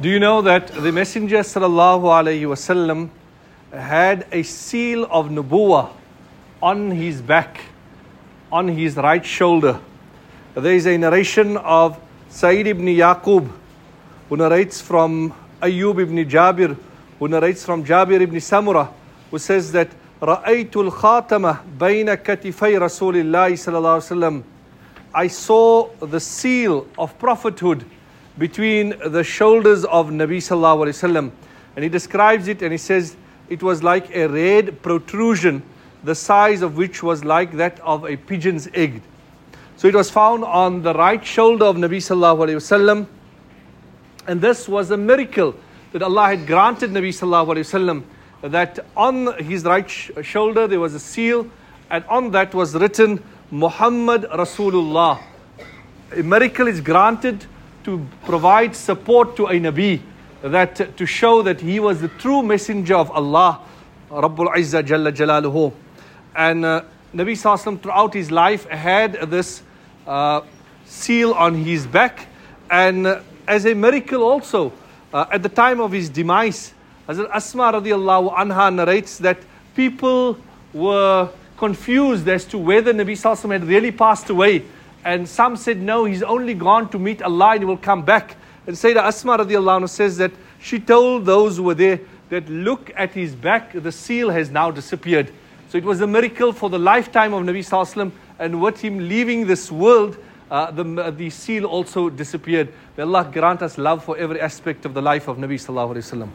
Do you know that the Messenger sallallahu alaihi wasallam had a seal of nubuwah on his back, on his right shoulder? There is a narration of Sa'id ibn Yaqub who narrates from Ayyub ibn Jabir, who narrates from Jabir ibn Samura, who says that رأيت الخاتمة بين كتفي رسول الله صلى الله عليه وسلم I saw the seal of prophethood between the shoulders of Nabi Sallallahu Alaihi Wasallam. And he describes it and he says it was like a red protrusion, the size of which was like that of a pigeon's egg. So it was found on the right shoulder of Nabi Sallallahu Alaihi Wasallam. And this was a miracle that Allah had granted Nabi Sallallahu Alaihi Wasallam that on his right sh- shoulder there was a seal and on that was written Muhammad Rasulullah. A miracle is granted to provide support to a Nabi, that to show that he was the true messenger of Allah, Rabbul Izzah Jalla Jalaluhu. And uh, Nabi Sallallahu throughout his life had this uh, seal on his back, and uh, as a miracle also, uh, at the time of his demise, Hazrat Asma radiallahu anha narrates that people were confused as to whether Nabi Sallallahu had really passed away and some said, no, he's only gone to meet Allah and he will come back. And Sayyidah Asma radiallahu anhu says that she told those who were there that look at his back, the seal has now disappeared. So it was a miracle for the lifetime of Nabi Sallallahu and with him leaving this world, uh, the, the seal also disappeared. May Allah grant us love for every aspect of the life of Nabi Sallallahu Alaihi Wasallam.